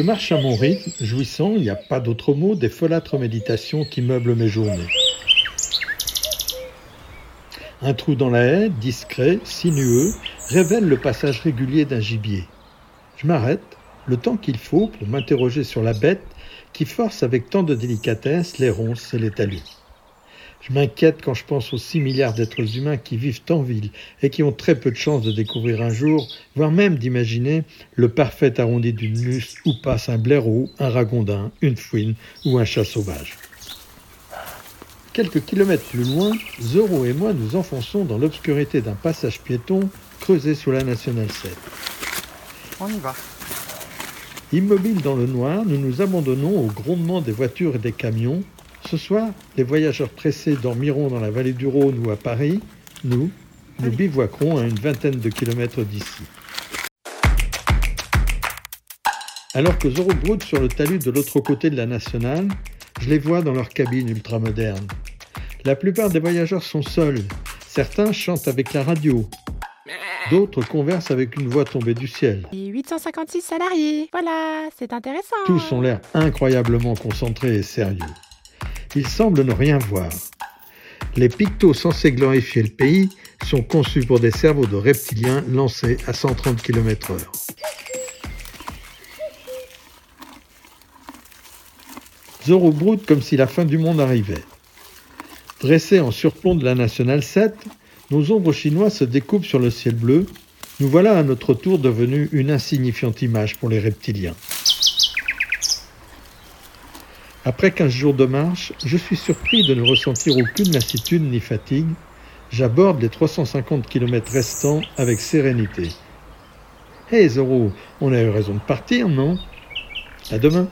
Je marche à mon rythme, jouissant, il n'y a pas d'autre mot, des folâtres méditations qui meublent mes journées. Un trou dans la haie, discret, sinueux, révèle le passage régulier d'un gibier. Je m'arrête, le temps qu'il faut pour m'interroger sur la bête qui force avec tant de délicatesse les ronces et les talus. Je m'inquiète quand je pense aux 6 milliards d'êtres humains qui vivent en ville et qui ont très peu de chances de découvrir un jour, voire même d'imaginer, le parfait arrondi d'une luce où passe un blaireau, un ragondin, une fouine ou un chat sauvage. Quelques kilomètres plus loin, Zoro et moi nous enfonçons dans l'obscurité d'un passage piéton creusé sous la Nationale 7. On y va. Immobiles dans le noir, nous nous abandonnons au grondement des voitures et des camions ce soir, les voyageurs pressés dormiront dans la vallée du Rhône ou à Paris. Nous, nous bivouaquerons à une vingtaine de kilomètres d'ici. Alors que broute sur le talus de l'autre côté de la nationale, je les vois dans leur cabine ultramoderne. La plupart des voyageurs sont seuls. Certains chantent avec la radio. D'autres conversent avec une voix tombée du ciel. 856 salariés. Voilà, c'est intéressant. Tous ont l'air incroyablement concentrés et sérieux. Ils semblent ne rien voir. Les pictos censés glorifier le pays sont conçus pour des cerveaux de reptiliens lancés à 130 km/h. Zoro broute comme si la fin du monde arrivait. Dressés en surplomb de la Nationale 7, nos ombres chinois se découpent sur le ciel bleu. Nous voilà à notre tour devenus une insignifiante image pour les reptiliens. Après 15 jours de marche, je suis surpris de ne ressentir aucune lassitude ni fatigue. J'aborde les 350 km restants avec sérénité. Hé hey Zoro, on a eu raison de partir, non? À demain